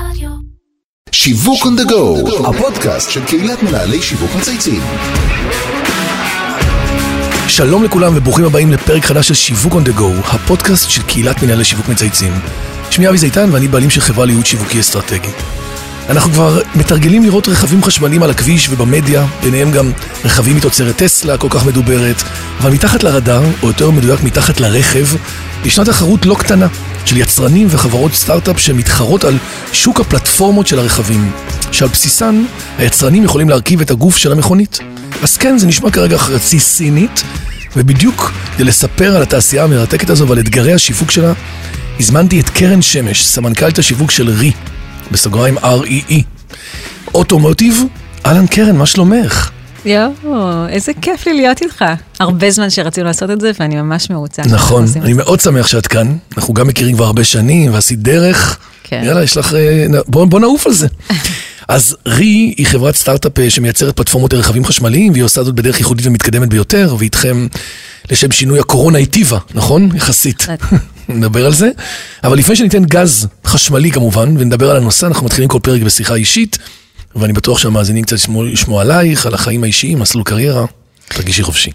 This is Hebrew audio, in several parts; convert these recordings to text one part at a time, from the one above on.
רדיו. שיווק on the go, הפודקאסט של קהילת מנהלי שיווק מצייצים. שלום לכולם וברוכים הבאים לפרק חדש של שיווק on the go, הפודקאסט של קהילת מנהלי שיווק מצייצים. שמי אבי זיתן ואני בעלים של חברה לייעוד שיווקי אסטרטגי. אנחנו כבר מתרגלים לראות רכבים חשמליים על הכביש ובמדיה, ביניהם גם רכבים מתוצרת טסלה כל כך מדוברת, אבל מתחת לרדאר, או יותר מדויק מתחת לרכב, ישנה תחרות לא קטנה של יצרנים וחברות סטארט-אפ שמתחרות על שוק הפלטפורמות של הרכבים, שעל בסיסן היצרנים יכולים להרכיב את הגוף של המכונית. אז כן, זה נשמע כרגע חצי סינית, ובדיוק כדי לספר על התעשייה המרתקת הזו ועל אתגרי השיווק שלה, הזמנתי את קרן שמש, סמנכ"לית השיווק של רי, בסוגריים REE. אוטומוטיב, אהלן קרן, מה שלומך? יואו, איזה כיף לי להיות איתך. הרבה זמן שרצינו לעשות את זה, ואני ממש מרוצה. נכון, אני מאוד שמח שאת כאן. אנחנו גם מכירים כבר הרבה שנים, ועשית דרך. כן. יאללה, יש לך... אה, בוא, בוא נעוף על זה. אז רי היא חברת סטארט-אפ אה, שמייצרת פלטפורמות לרכבים חשמליים, והיא עושה זאת בדרך ייחודית ומתקדמת ביותר, ואיתכם, לשם שינוי הקורונה היטיבה, נכון? יחסית. נדבר על זה. אבל לפני שניתן גז חשמלי כמובן, ונדבר על הנושא, אנחנו מתחילים כל פרק בשיחה אישית, ואני בטוח שהמאזינים קצת ישמעו- עלייך, על החיים האישיים, מסלול קריירה. תרגישי חופשי.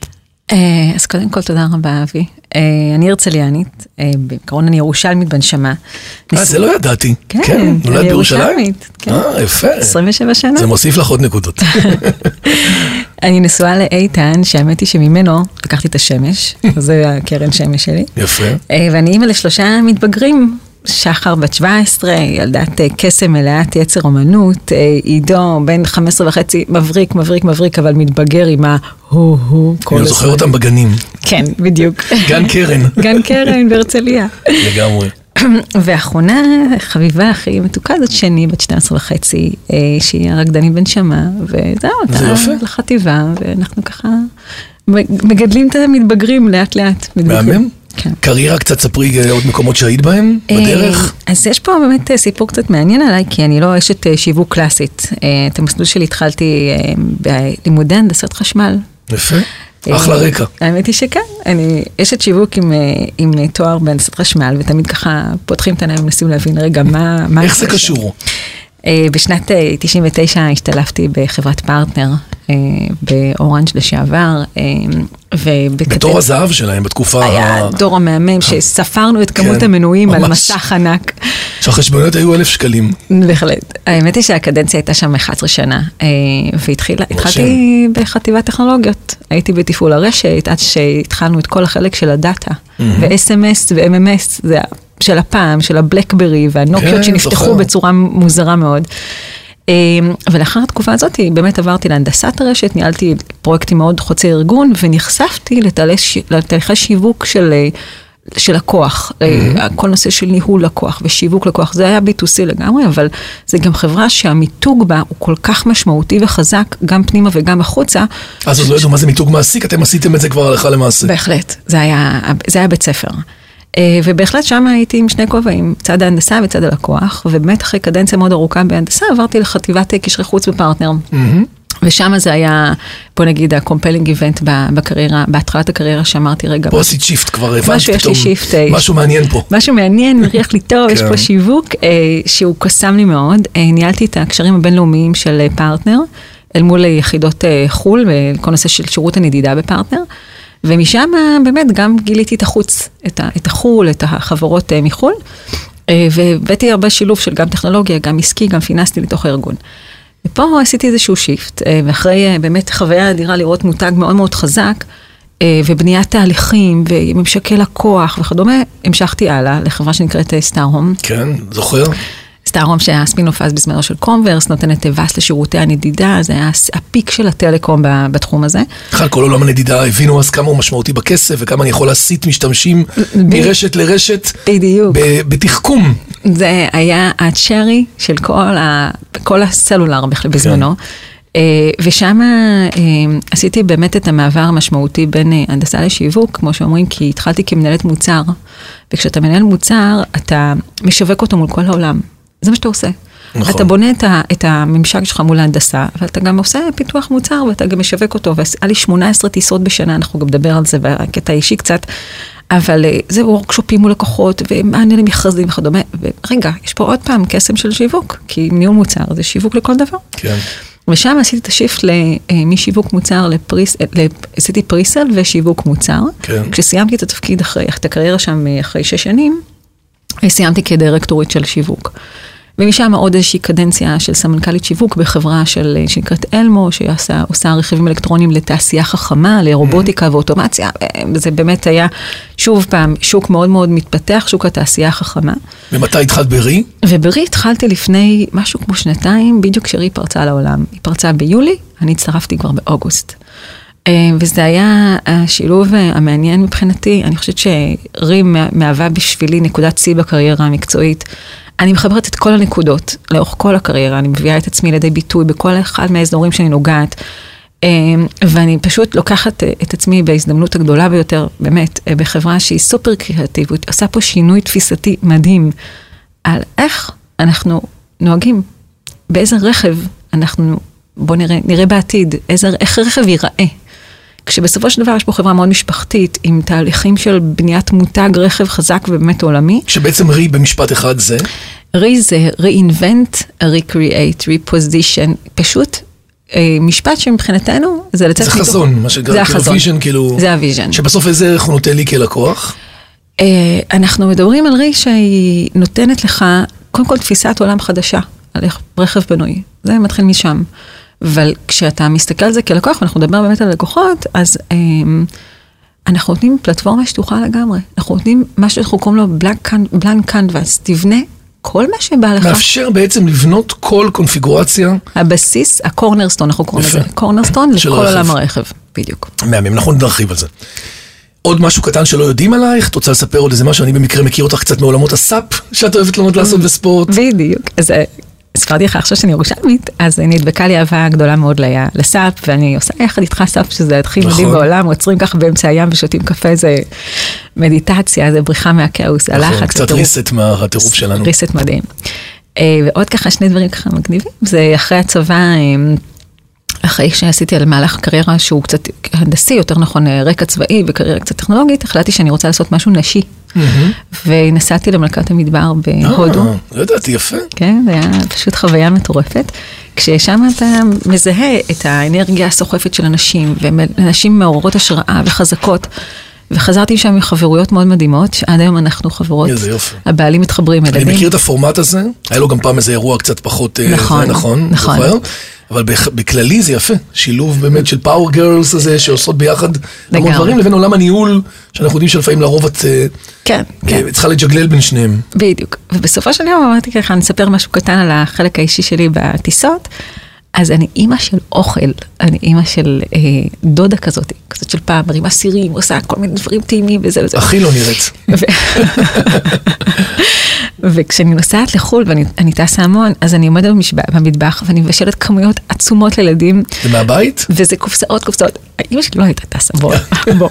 אה, אז קודם כל, תודה רבה, אבי. אה, אני הרצליאנית, אה, בעיקרון אני ירושלמית בנשמה. אה, זה לא ידעתי. כן, נולדת אני בירושלים? כן. אה, יפה. 27 שנה. זה מוסיף לך עוד נקודות. אני נשואה לאיתן, שהאמת היא שממנו לקחתי את השמש, זה הקרן שמש שלי. יפה. ואני אימא לשלושה מתבגרים. שחר בת 17, ילדת אה, קסם מלאת יצר אומנות, אה, עידו בן 15 וחצי, מבריק, מבריק, מבריק, אבל מתבגר עם ההוא-הו כל אני הזמן. זוכר אותם בגנים. כן, בדיוק. גן קרן. גן קרן בהרצליה. לגמרי. ואחרונה, חביבה הכי מתוקה זאת שני, בת 12 וחצי, אה, שהיא הרקדנית בנשמה, וזהו, זה אתה. לחטיבה, ואנחנו ככה מגדלים את המתבגרים לאט לאט. מהמם. כן. קריירה, קצת ספרי אה, עוד מקומות שהיית בהם, בדרך. אה, אז יש פה באמת אה, סיפור קצת מעניין עליי, כי אני לא אשת שיווק קלאסית. את המסלול שלי התחלתי בלימודי הנדסת חשמל. יפה. אחלה רקע. האמת היא שכן, אני אשת שיווק עם, עם תואר בהנדסת חשמל, ותמיד ככה פותחים את העיניים ומנסים להבין רגע מה... מה איך זה. קשור? אה, בשנת אה, 99 השתלבתי בחברת פרטנר אה, באורנג' לשעבר, אה, ובקטע... בתור הזהב שלהם, בתקופה היה דור המהמם שספרנו את כמות כן, המנויים על ממש. מסך ענק. שהחשבוניות היו אלף שקלים. בהחלט. האמת היא שהקדנציה הייתה שם 11 שנה, אה, והתחלתי בחטיבת טכנולוגיות. הייתי בתפעול הרשת עד שהתחלנו את כל החלק של הדאטה, ו-SMS ו-MMS, זה של הפעם, של הבלקברי והנוקיות כן, שנפתחו זוכר. בצורה מוזרה מאוד. ולאחר התקופה הזאת באמת עברתי להנדסת הרשת, ניהלתי פרויקטים מאוד חוצי ארגון ונחשפתי ש- לתהליכי שיווק של, אה, של לקוח, אה, כל נושא של ניהול לקוח ושיווק לקוח, זה היה B2C לגמרי, אבל זה גם חברה שהמיתוג בה הוא כל כך משמעותי וחזק, גם פנימה וגם החוצה. אז עוד לא ידעו מה זה מיתוג מעסיק, אתם עשיתם את זה כבר הלכה למעשה. בהחלט, זה היה, זה היה בית ספר. אה, ובהחלט שם הייתי עם שני כובעים, צד ההנדסה וצד הלקוח, ובאמת אחרי קדנציה מאוד ארוכה בהנדסה עברתי לחטיבת אה, קשרי חוץ בפרטנר. ושם זה היה, בוא נגיד, event ב- בקריירה, בהתחלת הקריירה שאמרתי, רגע, פה עשית shift כבר, הבנת משהו, יש לי פתאום. shift, אה, משהו מעניין פה. משהו מעניין, מריח לי טוב, יש כן. פה שיווק אה, שהוא קסם לי מאוד. ניהלתי את הקשרים הבינלאומיים של פרטנר, אל מול יחידות חו"ל, וכל נושא של שירות הנדידה בפרטנר. ומשם אה, באמת גם גיליתי את החוץ, את, ה, את החו"ל, את החברות אה, מחו"ל, אה, והבאתי הרבה שילוב של גם טכנולוגיה, גם עסקי, גם פיננסי לתוך הארגון. ופה עשיתי איזשהו shift, ואחרי באמת חוויה אדירה לראות מותג מאוד מאוד חזק, ובניית תהליכים, וממשקי לקוח וכדומה, המשכתי הלאה לחברה שנקראת סטאר הום. כן, זוכר? סטאר הום שהיה ספינוף אז בזמנו של קומברס, נותנת ואס לשירותי הנדידה, זה היה הפיק של הטלקום בתחום הזה. בכלל כל עולם הנדידה הבינו אז כמה הוא משמעותי בכסף וכמה אני יכול להסיט משתמשים מרשת לרשת בדיוק. בתחכום. זה היה הצ'רי של כל, ה, כל הסלולר בכלל בזמנו. אה, ושם אה, עשיתי באמת את המעבר המשמעותי בין אה, הנדסה לשיווק, כמו שאומרים, כי התחלתי כמנהלת מוצר, וכשאתה מנהל מוצר, אתה משווק אותו מול כל העולם. זה מה שאתה עושה. נכון. אתה בונה את, ה, את הממשק שלך מול ההנדסה, אבל אתה גם עושה פיתוח מוצר ואתה גם משווק אותו, והיה לי 18 טיסות בשנה, אנחנו גם נדבר על זה בקטע האישי קצת. אבל אה, זה וורקשופים מול לקוחות, ומענה למכרזים וכדומה, ורגע, יש פה עוד פעם קסם של שיווק, כי ניהול מוצר זה שיווק לכל דבר. כן. ושם עשיתי את השיפט משיווק מוצר לפריס, עשיתי פריסל ושיווק מוצר. כן. כשסיימתי את התפקיד אחרי, את הקריירה שם אחרי שש שנים, סיימתי כדירקטורית של שיווק. ומשם עוד איזושהי קדנציה של סמנכ"לית שיווק בחברה של, שנקראת אלמו, שעושה רכיבים אלקטרוניים לתעשייה חכמה, לרובוטיקה ואוטומציה. זה באמת היה, שוב פעם, שוק מאוד מאוד מתפתח, שוק התעשייה החכמה. ומתי התחלת ברי? וברי התחלתי לפני משהו כמו שנתיים, בדיוק כשרי פרצה לעולם. היא פרצה ביולי, אני הצטרפתי כבר באוגוסט. וזה היה השילוב המעניין מבחינתי, אני חושבת שרי מהווה בשבילי נקודת שיא בקריירה המקצועית. אני מחברת את כל הנקודות לאורך כל הקריירה, אני מביאה את עצמי לידי ביטוי בכל אחד מהאזורים שאני נוגעת. ואני פשוט לוקחת את עצמי בהזדמנות הגדולה ביותר, באמת, בחברה שהיא סופר קריאטיבית, עושה פה שינוי תפיסתי מדהים על איך אנחנו נוהגים, באיזה רכב אנחנו, בוא נראה, נראה בעתיד, איזה, איך רכב ייראה. כשבסופו של דבר יש פה חברה מאוד משפחתית, עם תהליכים של בניית מותג רכב חזק ובאמת עולמי. שבעצם REE במשפט אחד זה? REE זה reinvent, recreate, reposition, פשוט אה, משפט שמבחינתנו זה לצאת מתוך... זה חזון, מה שנקרא, זה החזון, vision, כאילו... זה ה vision. שבסוף איזה ערך הוא נותן לי כלקוח? אה, אנחנו מדברים על רי שהיא נותנת לך, קודם כל תפיסת עולם חדשה, על איך רכב בנוי, זה מתחיל משם. אבל כשאתה מסתכל על זה כלקוח, ואנחנו נדבר באמת על לקוחות, אז אה, אנחנו נותנים פלטפורמה שטוחה לגמרי. אנחנו נותנים מה שאנחנו קוראים לו בלנק קנבאס, תבנה כל מה שבא לך. מאפשר בעצם לבנות כל קונפיגורציה. הבסיס, הקורנרסטון, אנחנו קוראים לזה קורנרסטון לכל עולם הרכב, בדיוק. מהמם, אנחנו נרחיב על זה. עוד משהו קטן שלא יודעים עלייך? את רוצה לספר עוד איזה משהו? אני במקרה מכיר אותך קצת מעולמות הסאפ, שאת אוהבת ללמוד לעשות בספורט. בדיוק. אז סיפרתי לך עכשיו שאני ירושלמית, אז נדבקה לי אהבה גדולה מאוד לסאפ, ואני עושה יחד איתך סאפ, שזה הכי מדהים נכון. בעולם, עוצרים ככה באמצע הים ושותים קפה, זה מדיטציה, זה בריחה מהכאוס, נכון, הלחץ. קצת ריסט מהטירוף שלנו. ריסט מדהים. ועוד ככה שני דברים ככה מגניבים, זה אחרי הצבא, אחרי שעשיתי על מהלך קריירה שהוא קצת הנדסי, יותר נכון רקע צבאי וקריירה קצת טכנולוגית, החלטתי שאני רוצה לעשות משהו נשי. ונסעתי למלכת המדבר בהודו. אה, לא ידעתי, יפה. כן, זה היה פשוט חוויה מטורפת. כששם אתה מזהה את האנרגיה הסוחפת של אנשים, ונשים מעוררות השראה וחזקות. וחזרתי שם עם חברויות מאוד מדהימות, שעד היום אנחנו חברות. איזה יופי. הבעלים מתחברים, ילדים. אני מכיר את הפורמט הזה, היה לו גם פעם איזה אירוע קצת פחות... נכון, נכון. נכון. אבל בכללי זה יפה, שילוב באמת של פאוור גרלס הזה, שעושות ביחד המון דברים, לבין עולם הניהול, שאנחנו יודעים שלפעמים לרוב את כן, כן. צריכה לג'גלל בין שניהם. בדיוק, ובסופו של יום אמרתי ככה, אני אספר משהו קטן על החלק האישי שלי בטיסות. אז אני אימא של אוכל, אני אימא של אה, דודה כזאת, כזאת של פעם, מרימה סירים, עושה כל מיני דברים טעימים וזה וזה. הכי לא נראית. וכשאני נוסעת לחו"ל ואני טסה המון, אז אני עומדת במטבח ואני מבשלת כמויות עצומות לילדים. זה מהבית? וזה קופסאות, קופסאות. אימא שלי לא הייתה טסה, בוא, בוא.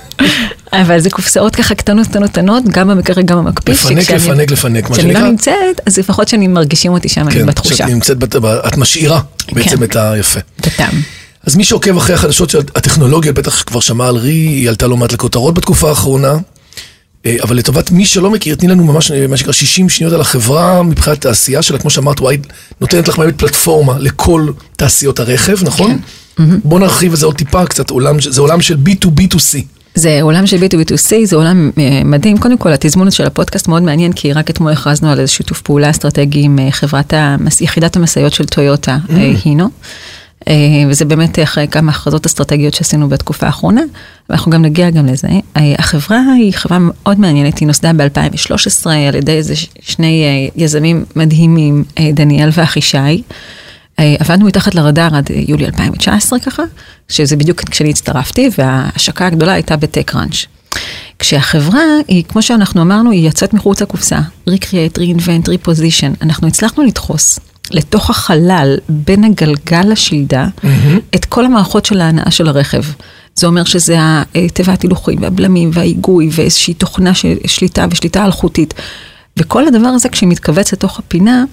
אבל זה קופסאות ככה קטנות, קטנות, קטנות, גם במקרר, גם במקפיץ. לפנק, לפנק, לפנק, מה שנקרא. כשאני לא נמצאת, אז לפחות שאני מרגישים אותי שם, אני בתחושה. כן, כשאת נמצאת, את משאירה בעצם את היפה. את הטעם. אז מי שעוקב אחרי החדשות של הטכנולוגיה, בטח כבר שמע על רי, היא עלתה לא מעט לכותרות בתקופה האחרונה. אבל לטובת מי שלא מכיר, תני לנו ממש, מה שנקרא, 60 שניות על החברה מבחינת העשייה שלה, כמו שאמרת, וואי, נותנת לך באמת פלטפורמה לכל תעשיות הרכב, נכון? כן. בוא נרחיב את זה עוד טיפה, קצת עולם, זה עולם של B2B2C. זה עולם של B2B2C, זה עולם מדהים. קודם כל, התזמון של הפודקאסט מאוד מעניין, כי רק אתמול הכרזנו על איזה שיתוף פעולה אסטרטגי עם חברת, המס... יחידת המשאיות של טויוטה, mm. הינו. וזה באמת אחרי כמה הכרזות אסטרטגיות שעשינו בתקופה האחרונה, ואנחנו גם נגיע גם לזה. החברה היא חברה מאוד מעניינת, היא נוסדה ב-2013 על ידי איזה שני יזמים מדהימים, דניאל ואחישי. עבדנו מתחת לרדאר עד יולי 2019 ככה, שזה בדיוק כשאני הצטרפתי, וההשקה הגדולה הייתה בטק ראנץ'. כשהחברה היא, כמו שאנחנו אמרנו, היא יוצאת מחוץ לקופסה, Recreate, Reinvent, Reposition, אנחנו הצלחנו לדחוס לתוך החלל בין הגלגל לשלדה mm-hmm. את כל המערכות של ההנאה של הרכב. זה אומר שזה התיבת הילוכים והבלמים וההיגוי ואיזושהי תוכנה של שליטה ושליטה אלחוטית. וכל הדבר הזה כשמתכווץ לתוך הפינה,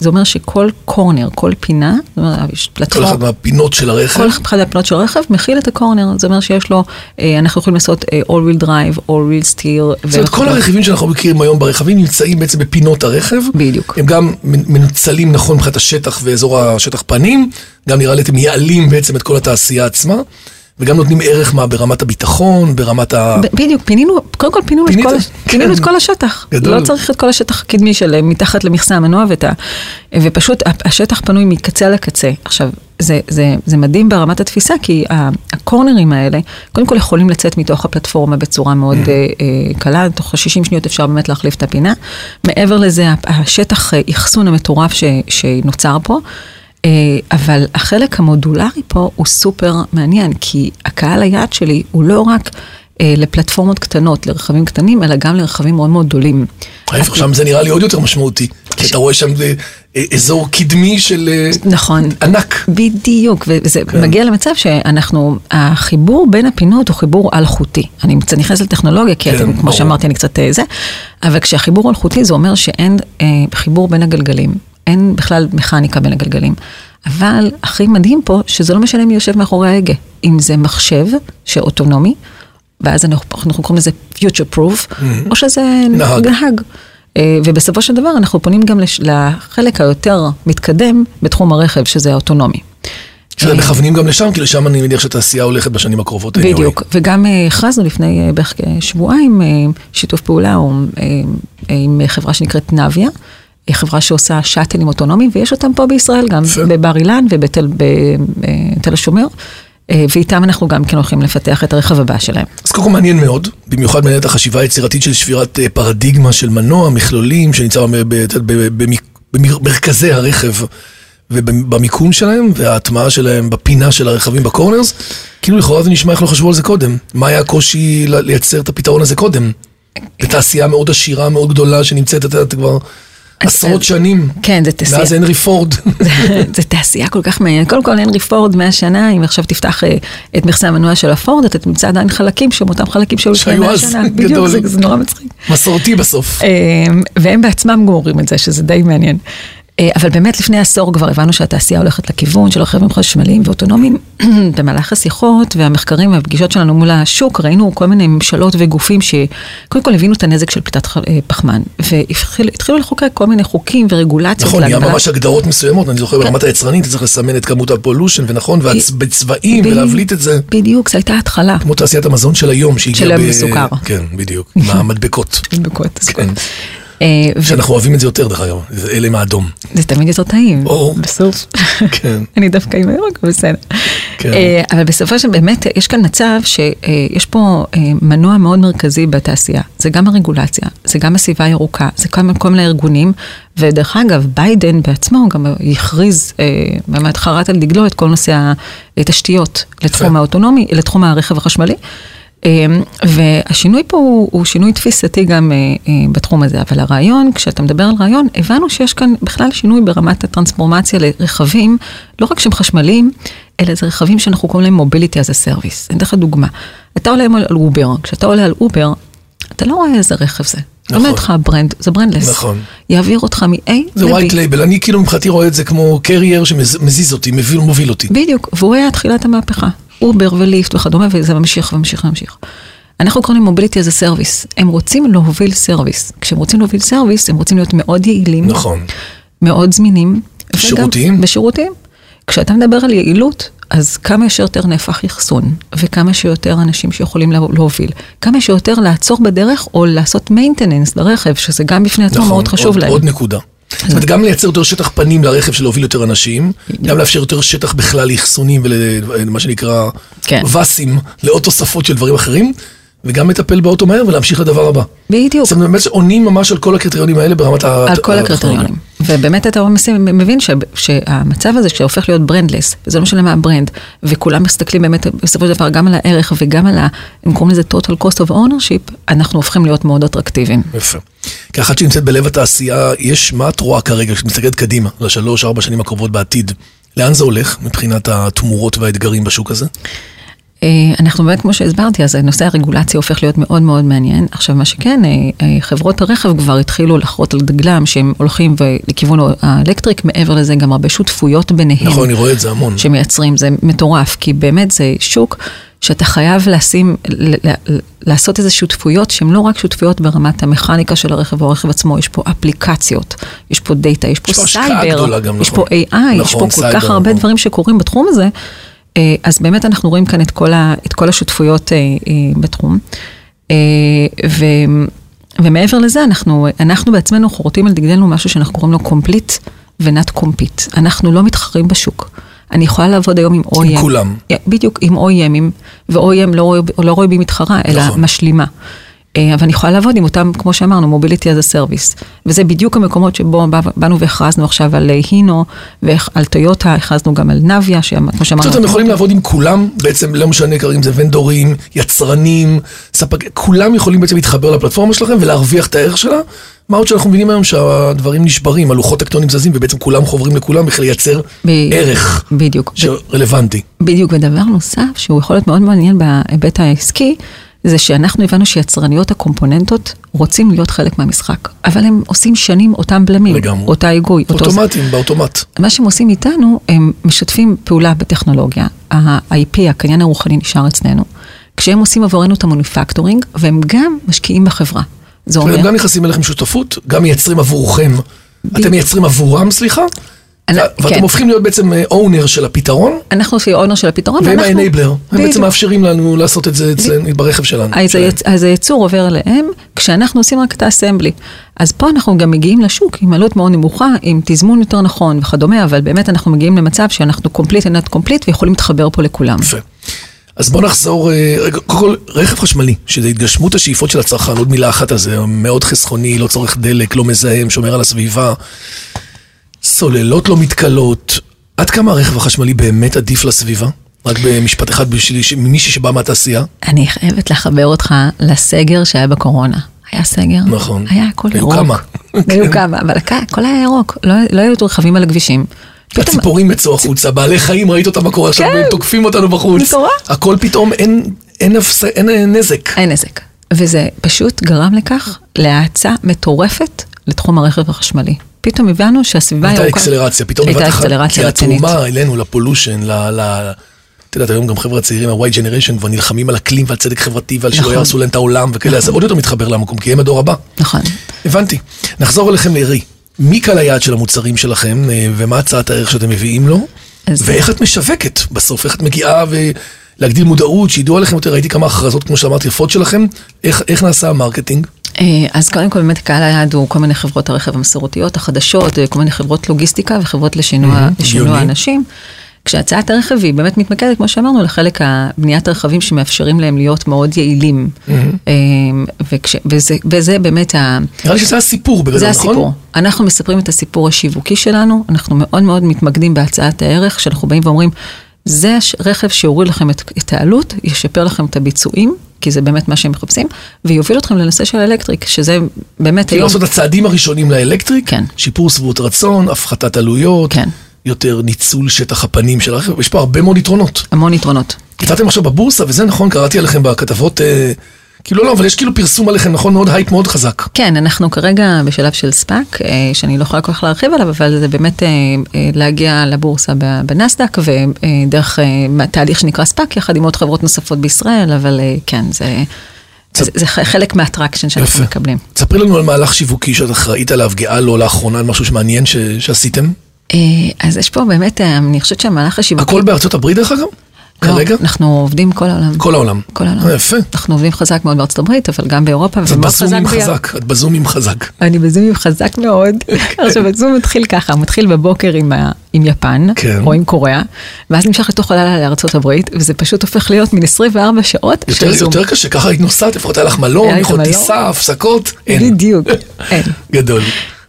זה אומר שכל קורנר, כל פינה, זאת אומרת, יש כל פלטפורמה, אחד מהפינות של הרכב. כל אחד מהפינות של הרכב מכיל את הקורנר, זה אומר שיש לו, אה, אנחנו יכולים לעשות אה, all wheel drive, all wheel steer. זאת אומרת, כל הרכיבים שאנחנו מכירים היום ברכבים נמצאים בעצם בפינות הרכב. בדיוק. הם גם מנוצלים נכון מבחינת השטח ואזור השטח פנים, גם נראה לי אתם מייעלים בעצם את כל התעשייה עצמה, וגם נותנים ערך מה ברמת הביטחון, ברמת ה... בדיוק, פינינו, קודם כל פינינו, את פינית? כל, כן. פינינו את כל השטח. גדול. לא צריך את כל השטח הקדמי של אה, מתחת למכסה המנוע ואת ה... ופשוט השטח פנוי מקצה לקצה. עכשיו, זה, זה, זה מדהים ברמת התפיסה, כי הקורנרים האלה, קודם כל יכולים לצאת מתוך הפלטפורמה בצורה מאוד Mm. אה, אה, קלה, תוך 60 שניות אפשר באמת להחליף את הפינה. מעבר לזה, השטח אחסון המטורף ש, שנוצר פה. אה, אבל החלק המודולרי פה הוא סופר מעניין, כי הקהל היעד שלי הוא לא רק אה, לפלטפורמות קטנות, לרכבים קטנים, אלא גם לרכבים מאוד מאוד גדולים. ההפך, שם זה נראה לי עוד יותר משמעותי. כי אתה רואה שם אה, אזור קדמי של נכון. ענק. בדיוק, וזה כן. מגיע למצב שאנחנו, החיבור בין הפינות הוא חיבור אלחוטי. אני קצת נכנסת לטכנולוגיה, כי כן, אתם, כמו ברור. שאמרתי, אני קצת זה, אבל כשהחיבור אלחוטי זה אומר שאין אה, חיבור בין הגלגלים, אין בכלל מכניקה בין הגלגלים. אבל הכי מדהים פה, שזה לא משנה מי יושב מאחורי ההגה. אם זה מחשב שאוטונומי, ואז אנחנו, אנחנו קוראים לזה future proof, או שזה נהג. נהג. אה, ובסופו של דבר אנחנו פונים גם לש- לחלק היותר מתקדם בתחום הרכב, שזה האוטונומי. שאתם אה, מכוונים גם לשם, כי לשם אני מניח שהתעשייה הולכת בשנים הקרובות. anyway. בדיוק, וגם אה, הכרזנו לפני בערך שבועיים שיתוף פעולה עם חברה שנקראת נביה, חברה שעושה שאטלים אוטונומיים, ויש אותם פה בישראל גם, יפה. בבר אילן ובתל בתל השומר, אה, ואיתם אנחנו גם כן הולכים לפתח את הרכב הבא שלהם. אז קודם כל מעניין מאוד, במיוחד מעניינת החשיבה היצירתית של שבירת אה, פרדיגמה של מנוע, מכלולים, שנמצא במרכזי הרכב ובמיקום שלהם, וההטמעה שלהם בפינה של הרכבים בקורנרס. כאילו לכאורה זה נשמע איך לא חשבו על זה קודם. מה היה הקושי לייצר את הפתרון הזה קודם? בתעשייה מאוד עשירה, מאוד גדולה, שנמצאת את יודעת, כבר עשרות שנים. כן, זה תעשייה. מאז הנרי פורד. זה תעשייה כל כך מעניינת. קודם כל, הנרי פורד 100 שנה, אם עכשיו תפתח אה, את מכסה המנוע של הפורד, אתה תמצא עדיין חלקים שהם אותם חלקים שהיו לפני שהיו 100 אז, שנה. בדיוק, זה, נורא מצחיק. מסורתי בסוף. אה, והם בעצמם גם אומרים את זה, שזה די מעניין. אה, אבל באמת לפני עשור כבר הבנו שהתעשייה הולכת לכיוון של רכבים חשמליים ואוטונומיים. במהלך השיחות והמחקרים והפגישות שלנו מול השוק, ראינו כל מיני ממשלות וגופים שקודם כל הבינו את הנזק של פליטת אה, פחמן, והתחילו לחוקק כל מיני חוקים ורגולציות. נכון, נהיה ממש הגדרות מסוימות, אני זוכר ברמת היצרנית, אתה צריך לסמן את כמות הפולושן, ונכון, ובצבעים, בדיוק. ולהבליט את זה. בדיוק, זו הייתה התחלה. כמו תעשיית המזון של היום, שהגיעה של היום בסוכר. כן, בדיוק, עם המדבקות. כן. ו- שאנחנו אוהבים את זה יותר, דרך אגב, זה אלה עם האדום. זה תמיד יותר טעים. בסוף. כן. אני דווקא עם הירוק, בסדר. כן. אה, אבל בסופו של באמת, יש כאן מצב שיש פה אה, מנוע מאוד מרכזי בתעשייה. זה גם הרגולציה, זה גם הסביבה הירוקה, זה כל מיני ארגונים, ודרך אגב, ביידן בעצמו גם הכריז, אה, באמת חרט על דגלו את כל נושא התשתיות לתחום. האוטונומי, לתחום הרכב החשמלי. אה, והשינוי פה הוא, הוא שינוי תפיסתי גם אה, אה, בתחום הזה, אבל הרעיון, כשאתה מדבר על רעיון, הבנו שיש כאן בכלל שינוי ברמת הטרנספורמציה לרכבים, לא רק שהם חשמליים, אלא זה רכבים שאנחנו קוראים להם mobility as a service. אני אתן לך דוגמה. אתה עולה על אובר, כשאתה עולה על אובר, אתה לא רואה איזה רכב זה. נכון. אומר לך brand, זה brandless. נכון. יעביר אותך מ-A זה ל-B. white label, אני כאילו מבחינתי רואה את זה כמו carrier שמזיז אותי, מוביל מוביל אותי. בדיוק, והוא היה תחילת המהפכה. אובר וליפט וכדומה, וזה ממשיך וממשיך וממשיך. אנחנו קוראים mobility as a service. הם רוצים להוביל service. כשהם רוצים להוביל service, הם רוצים להיות מאוד יעילים. נכון. מאוד זמינים. שירותיים. ושירותיים. כשאתה מדבר על יעילות, אז כמה שיותר נפח אחסון, וכמה שיותר אנשים שיכולים לה- להוביל, כמה שיותר לעצור בדרך או לעשות maintenance לרכב, שזה גם בפני עצמו נכון, מאוד חשוב עוד- להם. עוד נקודה. זאת אומרת, גם לייצר יותר שטח פנים לרכב של להוביל יותר אנשים, גם לאפשר יותר שטח בכלל לאחסונים ולמה שנקרא כן. וסים, לעוד תוספות של דברים אחרים, וגם לטפל באוטו מהר ולהמשיך לדבר הבא. בדיוק. זאת אומרת, באמת עונים ממש על כל הקריטריונים האלה ברמת ה... על כל הקריטריונים. ובאמת אתה מבין ש- שהמצב הזה שהופך להיות brandless, וזה לא משנה מה ה brand, וכולם מסתכלים באמת בסופו של דבר גם על הערך וגם על ה... הם קוראים לזה total cost of ownership, אנחנו הופכים להיות מאוד אטרקטיביים. יפה. כאחת שנמצאת בלב התעשייה, יש, מה את רואה כרגע, כשאת מסתכלת קדימה, לשלוש, ארבע שנים הקרובות בעתיד? לאן זה הולך מבחינת התמורות והאתגרים בשוק הזה? אה, אנחנו באמת, כמו שהסברתי, אז נושא הרגולציה הופך להיות מאוד מאוד מעניין. עכשיו, מה שכן, אה, אה, חברות הרכב כבר התחילו לחרות על דגלם שהם הולכים לכיוון האלקטריק, מעבר לזה גם הרבה שותפויות ביניהם. נכון, אני רואה את זה המון. שמייצרים, זה מטורף, כי באמת זה שוק שאתה חייב לשים, לעשות איזה שותפויות שהן לא רק שותפויות ברמת המכניקה של הרכב או הרכב עצמו, יש פה אפליקציות, יש פה דאטה, יש פה סייבר, יש פה AI, נכון, יש פה כל כך הרבה נכון. דברים שקורים בתחום הזה. אה, אז באמת אנחנו רואים כאן את כל, ה, את כל השותפויות אה, אה, בתחום. ו, ומעבר לזה, אנחנו, אנחנו בעצמנו חורטים על דגלנו משהו שאנחנו קוראים לו complete ו-not compete. אנחנו לא מתחרים בשוק. אני יכולה לעבוד היום עם OEM. עם כולם. בדיוק, עם OEMים, ו-OEM לא לא רואה בי מתחרה, אלא נכון. משלימה. אה, אבל אני יכולה לעבוד עם אותם, כמו שאמרנו, מוביליטי as a service. וזה בדיוק המקומות שבו באנו והכרזנו עכשיו על הינו, ועל טויוטה, הכרזנו גם על נביה, כמו שאמרנו. אתם יכולים לעבוד עם כולם, בעצם לא משנה אם זה ונדורים, יצרנים, ספק, כולם יכולים בעצם להתחבר לפלטפורמה שלכם ולהרוויח את הערך שלה. מה עוד שאנחנו מבינים היום שהדברים נשברים, הלוחות טקטונים זזים ובעצם כולם חוברים לכולם בכדי לייצר ב... ערך. בדיוק. שרלוונטי. בדיוק, ודבר נוסף שהוא יכול להיות מאוד מעניין בהיבט העסקי, זה שאנחנו הבנו שיצרניות הקומפוננטות רוצים להיות חלק מהמשחק, אבל הם עושים שנים אותם בלמים, לגמרי. אותה היגוי. אוטומטים, אותו... באוטומט. מה שהם עושים איתנו, הם משתפים פעולה בטכנולוגיה, ה-IP, הקניין הרוחני נשאר אצלנו, כשהם עושים עבורנו את המוניפקטורינג, והם גם משקיעים בחברה. זה אומר... הם גם נכנסים אליכם שותפות, גם מייצרים עבורכם. אתם מייצרים עבורם, סליחה? ואתם כן. הופכים להיות בעצם אונר אה, של הפתרון. אנחנו הופכים אונר של הפתרון. והם האנבלר. הם בעצם מאפשרים לנו לעשות את זה ברכב שלנו. אז הייצור עובר אליהם, כשאנחנו עושים רק את האסמבלי. אז פה אנחנו גם מגיעים לשוק עם עלות מאוד נמוכה, עם תזמון יותר נכון וכדומה, אבל באמת אנחנו מגיעים למצב שאנחנו קומפליט not complete ויכולים להתחבר פה לכולם. יפה. אז בוא נחזור, אה, רגע, קודם כל, רכב חשמלי, שזה התגשמות השאיפות של הצרכן, עוד מילה אחת על זה, מאוד חסכוני, לא צורך דלק, לא מזהם, שומר על הסביבה. סוללות לא מתכלות. עד כמה הרכב החשמלי באמת עדיף לסביבה? רק במשפט אחד בשבילי, מישהי שבא מהתעשייה. אני חייבת לחבר אותך לסגר שהיה בקורונה. היה סגר, נכון. היה הכל ירוק. היו כמה. היו. כמה, אבל הכל היה ירוק, לא, לא היו רכבים על הכבישים. הציפורים יצאו החוצה, בעלי חיים, ראית אותם מה קורה עכשיו, כן. תוקפים אותנו בחוץ. הכל פתאום, אין, אין, אין, אין נזק. אין נזק. וזה פשוט גרם לכך להאצה מטורפת לתחום הרכב החשמלי. פתאום הבנו שהסביבה הירוקה... הייתה אקסלרציה, פתאום אקסלרציה רצינית. כי התרומה אלינו, ל pollution, ל... את יודעת, היום גם חבר'ה צעירים, ה-Y Generation, כבר נלחמים על אקלים ועל צדק חברתי ועל שלא נכון. יהרסו להם את העולם וכאלה, אז עוד יותר מתחבר למקום, כי הם הדור הבא. נכון. הבנתי. נחזור אליכם ל REE. מי קהל היעד של המוצרים שלכם, אה, ומה הצעת הערך שאתם מביאים לו, ואיך את משווקת בסוף, איך את מגיעה ולהגדיל מודעות, שידעו עליכם יותר, ראיתי כמה הכרזות, כמו שאמרת, יפות שלכם, איך, איך נעשה ה marketing? אה, אז קודם כל באמת קהל היעד הוא כל מיני חברות הרכב המסורתיות החדשות, אה, כל מיני חברות לוגיסטיקה וחברות לשינוע, mm-hmm, לשינוע אנשים. כשהצעת הרכב היא באמת מתמקדת, כמו שאמרנו, לחלק הבניית הרכבים שמאפשרים להם להיות מאוד יעילים. Mm-hmm. וכש, וזה, וזה באמת ה... נראה לי שזה הסיפור בגדול, נכון? זה הסיפור. אנחנו מספרים את הסיפור השיווקי שלנו, אנחנו מאוד מאוד מתמקדים בהצעת הערך, שאנחנו באים ואומרים, זה רכב שיוריד לכם את, את העלות, ישפר לכם את הביצועים, כי זה באמת מה שהם מחפשים, ויוביל אתכם לנושא של electric, שזה באמת כאילו היום... לעשות את הצעדים הראשונים ל electric, כן. שיפור שביעות רצון, הפחתת עלויות, כן. יותר ניצול שטח הפנים של הרכב, יש פה הרבה מאוד יתרונות. המון יתרונות. יצאתם עכשיו בבורסה, וזה נכון, קראתי עליכם בכתבות... אה, כאילו לא, אבל יש כאילו פרסום עליכם, נכון? מאוד הייפ מאוד חזק. כן, אנחנו כרגע בשלב של ספאק, אה, שאני לא יכולה כל כך להרחיב עליו, אבל זה באמת אה, אה, להגיע לבורסה בנסדק, ודרך תהליך שנקרא ספאק, יחד עם עוד חברות נוספות בישראל, אבל כן, זה... זה, זה חלק מה attraction שאנחנו יפה. מקבלים. ספרי לנו על מהלך שיווקי שאת אחראית עליו, גאה בו לאחרונה, על משהו שמעניין ש, שעשיתם. אז יש פה באמת, אני חושבת שהמהלך השיווקי... הכל בארצות הברית דרך אגב? כרגע? לא, אנחנו עובדים כל העולם. כל העולם. כל העולם. יפה. אנחנו עובדים חזק מאוד בארצות הברית, אבל גם באירופה, ומאוד חזק חזק, את בזום עם חזק. אני בזום עם חזק מאוד. עכשיו, בזום מתחיל ככה, מתחיל בבוקר עם, ה, עם יפן, כן. או עם קוריאה, ואז נמשך לתוך הלילה לארצות הברית, וזה פשוט הופך להיות מין 24 שעות יותר, של זום. יותר קשה, ככה היית נוסעת, לפחות היה לך מלון, יכול טיסה, הפסקות, אין. בדיוק, אין. גדול.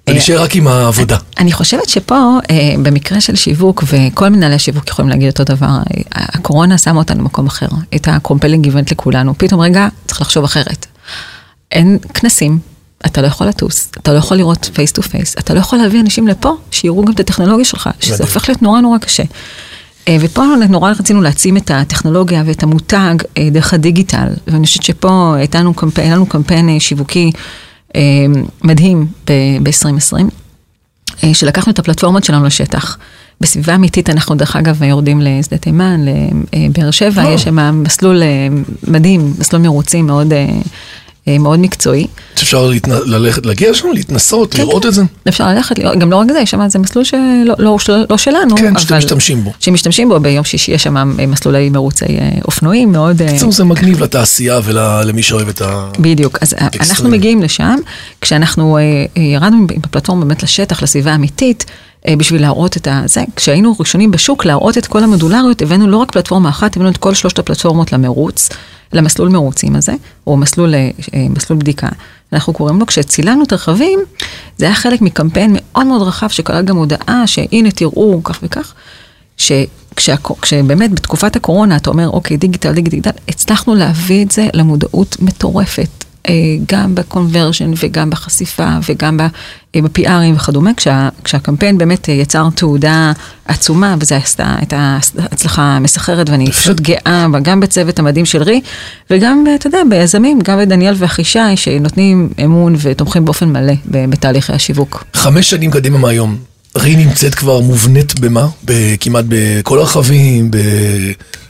ונשאר רק עם העבודה. אני חושבת שפה, אה, במקרה של שיווק, וכל מנהלי שיווק יכולים להגיד אותו דבר, אה, הקורונה שמה אותנו במקום אחר, את ה compelling event לכולנו. פתאום רגע, צריך לחשוב אחרת. אין כנסים, אתה לא יכול לטוס, אתה לא יכול לראות face to face, אתה לא יכול להביא אנשים לפה, שיראו גם את הטכנולוגיה שלך, שזה הופך להיות נורא נורא קשה. אה, ופה נורא רצינו להעצים את הטכנולוגיה ואת המותג דרך הדיגיטל, ואני חושבת שפה הייתה לנו קמפיין, שיווקי מדהים ב-2020, אה, שלקחנו את הפלטפורמות שלנו לשטח. בסביבה אמיתית אנחנו דרך אגב יורדים לשדה תימן, לבאר שבע, אה. יש שם מסלול אה, מדהים, מסלול מרוצים מאוד, אה, אה, מאוד מקצועי. שאפשר להתנ... ללכת, להגיע לשם, להתנסות, כן, לראות כן. את זה? אפשר ללכת, לראות, גם לא רק זה, יש שם זה מסלול שלא לא, לא, לא שלנו, כן, שאתם משתמשים בו. שמשתמשים בו, ביום שישי יש שם מסלולי מרוצי אה, אופנועים מאוד... אה, בעצם זה מגניב לתעשייה ולמי שאוהב את ה... בדיוק, אז אנחנו אקסטרים. מגיעים לשם, כשאנחנו אה, אה, ירדנו עם הפלטפורמה באמת לשטח, לסביבה האמיתית, אה, בשביל להראות את זה, כשהיינו ראשונים בשוק להראות את כל המודולריות, הבאנו לא רק פלטפורמה אחת, הבאנו את כל שלושת הפלטפורמות למרוץ, למסלול מרוצים הזה, או מסלול, אה, אה, מסלול בדיקה. אנחנו קוראים לו, כשצילמנו את הרכבים, זה היה חלק מקמפיין מאוד מאוד רחב, שכלל גם הודעה שהנה תראו כך וכך, שכשהק- כשבאמת בתקופת הקורונה אתה אומר, אוקיי, דיגיטל, דיגיטל, הצלחנו להביא את זה למודעות מטורפת. אה, גם בקונברז'ן וגם בחשיפה וגם אה, ב-PRים וכדומה, כשה, כשהקמפיין באמת אה, יצר תעודה עצומה, עשתה, הייתה הצלחה מסחררת, ואני פשוט גאה בה, גם בצוות המדהים של רי, וגם, אתה יודע, ביזמים, גם בדניאל ואחישי, שנותנים אמון ותומכים באופן מלא בתהליכי השיווק. חמש שנים קדימה מהיום, REE נמצאת כבר מובנית במה? כמעט בכל הרכבים,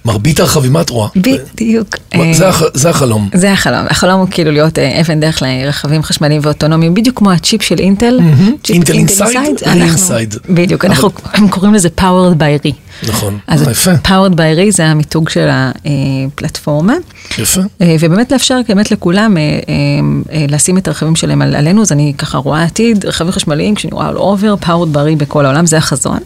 במרבית הרכבים, מה את רואה? בדיוק. אה, זה הח- זה החלום. זה החלום, החלום הוא כאילו להיות אה, אבן דרך לרכבים חשמליים ואוטונומיים, בדיוק כמו הצ'יפ של אינטל. אינטל inside, REE inside. בדיוק, אנחנו קוראים לזה powered by REE. נכון, אז יפה, powered by REE זה המיתוג של הפלטפורמה, יפה. אה, ובאמת לאפשר באמת לכולם אה, אה, לשים את הרכבים שלהם על- עלינו, אז אני ככה רואה עתיד, רכבים חשמליים, כשאני רואה all over, powered by רי בכל העולם, זה החזון.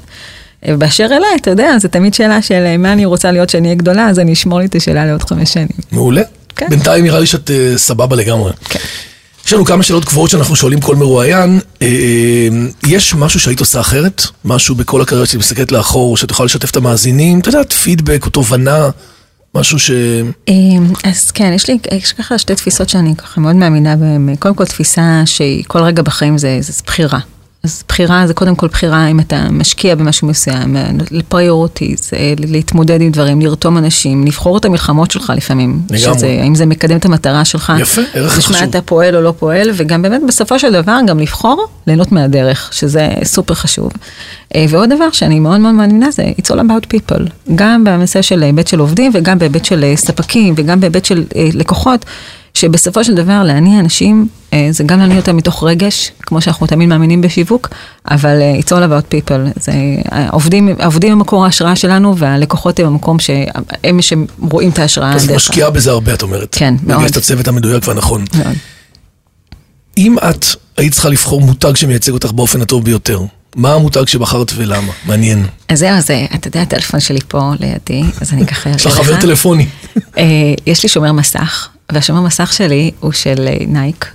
באשר אליי, אתה יודע, זו תמיד שאלה של מה אני רוצה להיות כשאני אהיה גדולה, אז אני אשמור לי את השאלה לעוד חמש שנים. מעולה. כן. בינתיים נראה לי שאת סבבה לגמרי. כן. יש לנו כמה שאלות קבועות שאנחנו שואלים כל מרואיין. אה, יש משהו שהיית עושה אחרת? משהו בכל הקריירה שאת מסתכלת לאחור, שאת יכולה לשתף את המאזינים? את יודעת, פידבק או תובנה, משהו ש... אמ, אז כן, יש לי, יש ככה שתי תפיסות שאני ככה מאוד מאמינה בהן. קודם כל תפיסה שהיא כל רגע בחיים זה, זה בחירה. אז בחירה זה קודם כל בחירה אם אתה משקיע במשהו מסוים, לפריוריטיז, להתמודד עם דברים, לרתום אנשים, לבחור את המלחמות שלך לפעמים. לגמרי. שזה, האם זה מקדם את המטרה שלך. יפה, ערך חשוב. אתה פועל או לא פועל, וגם באמת בסופו של דבר גם לבחור ליהנות מהדרך, שזה סופר חשוב. אה, ועוד דבר שאני מאוד מאוד מאמינה זה It's all about people, גם בנושא של היבט של עובדים וגם בהיבט של אה, ספקים וגם בהיבט של אה, לקוחות, שבסופו של דבר להניע אנשים אה, זה גם להניע אותם מתוך רגש, כמו שאנחנו תמיד מאמינים בשיווק, אבל אה, It's all about people, זה העובדים, העובדים הם מקור ההשראה שלנו והלקוחות הם המקום שהם שרואים את ההשראה. אז את משקיעה בזה הרבה, את אומרת. כן, מאוד. יש את הצוות המדויק והנכון. מאוד. אם את היית צריכה לבחור מותג שמייצג אותך באופן הטוב ביותר, מה המותג שבחרת ולמה? מעניין. אז זהו, אז אה, אתה יודע, הטלפון שלי פה לידי, אז אני ככה... יש לך חבר טלפוני. אה, יש לי שומר מסך, והשומר מסך שלי הוא של אה, נייק.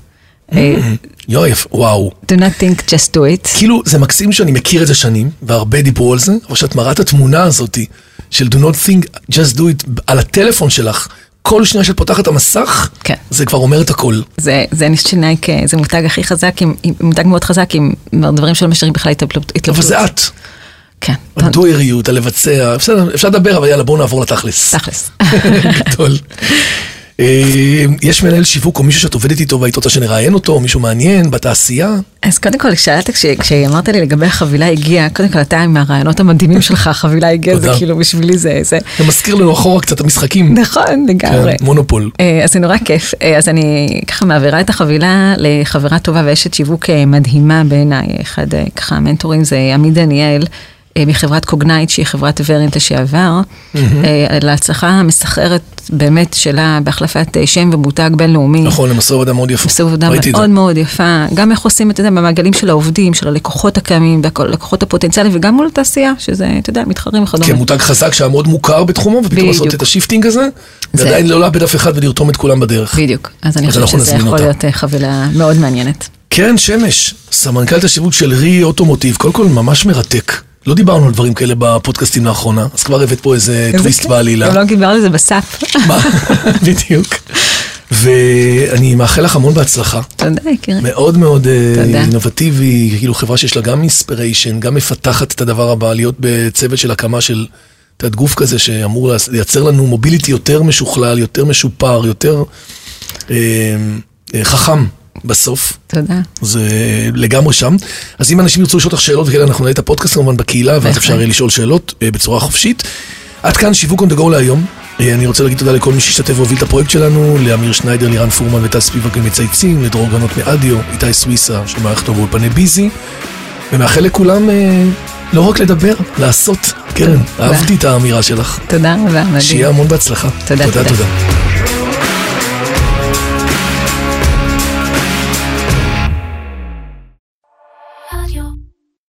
אה, יואי, יפ- וואו. do not think, just do it. כאילו, זה מקסים שאני מכיר את זה שנים, והרבה דיברו על זה, אבל כשאת מראה את התמונה הזאת של do not think, just do it על הטלפון שלך, כל שנייה שאת פותחת את המסך, כן. זה כבר אומר את הכל. זה, זה אני חושבת שנייק אה, זה מותג הכי חזק, עם, עם מותג מאוד חזק, עם דברים שלא משאירים בכלל התלבטות. אבל זה את. כן, הדויריות, הלבצע, בסדר, אפשר לדבר, אבל יאללה, בואו נעבור לתכלס. תכלס. גדול. אה, יש מנהל שיווק או מישהו שאת עובדת איתו והיית רוצה שנראיין אותו, או מישהו מעניין בתעשייה? אז קודם כל, שאלת, כש, כשאמרת לי לגבי החבילה הגיעה, קודם כל אתה עם הרעיונות המדהימים שלך, החבילה הגיעה, זה. כאילו בשבילי זה, זה, מזכיר לנו אחורה קצת המשחקים. נכון, לגמרי. כן, מונופול. אה, אז זה נורא כיף. אה, אז אני ככה מעבירה את החבילה לחברה טובה ואשת שיווק מדהימה בעיניי. אחד ככה המנטורים זה עמית דניאל. מחברת Cognyte שהיא חברת Verint לשעבר, אה, להצלחה המסחררת באמת שלה בהחלפת אה, שם ומותג בינלאומי. נכון, הם עשו עבודה מאוד יפה. עשו עבודה. מאוד מאוד יפה, גם איך עושים את זה במעגלים של העובדים, של הלקוחות הקיימים, והלקוחות הפוטנציאליים, וגם מול התעשייה, שזה, אתה יודע, מתחרים וכדומה. כמותג חזק שהיה מאוד מוכר בתחומו, ופתאום. לעשות את ה shifting הזה, זה- ועדיין לא לאבד אף אחד ולרתום את כולם בדרך. בדיוק, אז אני חושבת שזה יכול. להיות אה, חבילה מאוד מעניינת. קרן שמש, סמנכ"לת השיווק של REE Automotive, קודם כל ממש מרתק. לא דיברנו על דברים כאלה בפודקאסטים לאחרונה, אז כבר הבאת פה איזה טוויסט. בעלילה. גם לא דיבר על זה בסאפ. מה? בדיוק. ואני מאחל לך המון בהצלחה. תודה, יקירי. מאוד מאוד אה. אינובטיבי, כאילו חברה שיש לה גם inspiration, גם מפתחת את הדבר הבא, להיות בצוות של הקמה של את יודעת, גוף כזה שאמור לייצר לנו mobility יותר משוכלל, יותר משופר, יותר אה, אה, חכם בסוף. תודה. זה לגמרי שם. אז אם אנשים ירצו לשאול אותך שאלות וכאלה, אנחנו נעלה את הפודקאסט כמובן בקהילה, ואז. אפשר יהיה לשאול שאלות אה, בצורה חופשית. עד כאן שיווק on the go להיום. אה, אני רוצה להגיד תודה לכל מי שהשתתף והוביל את הפרויקט שלנו, לאמיר שניידר, לירן פורמן וטל ספיבק ממצייצים, לדרור גנות מאדיו, איתי סוויסה של מערכת באולפני ביזי, ומאחל לכולם אה, לא רק לדבר, לעשות. קרן. אהבתי את האמירה שלך. תודה רבה, מדהים. שיהיה המון בהצלחה. תודה. תודה.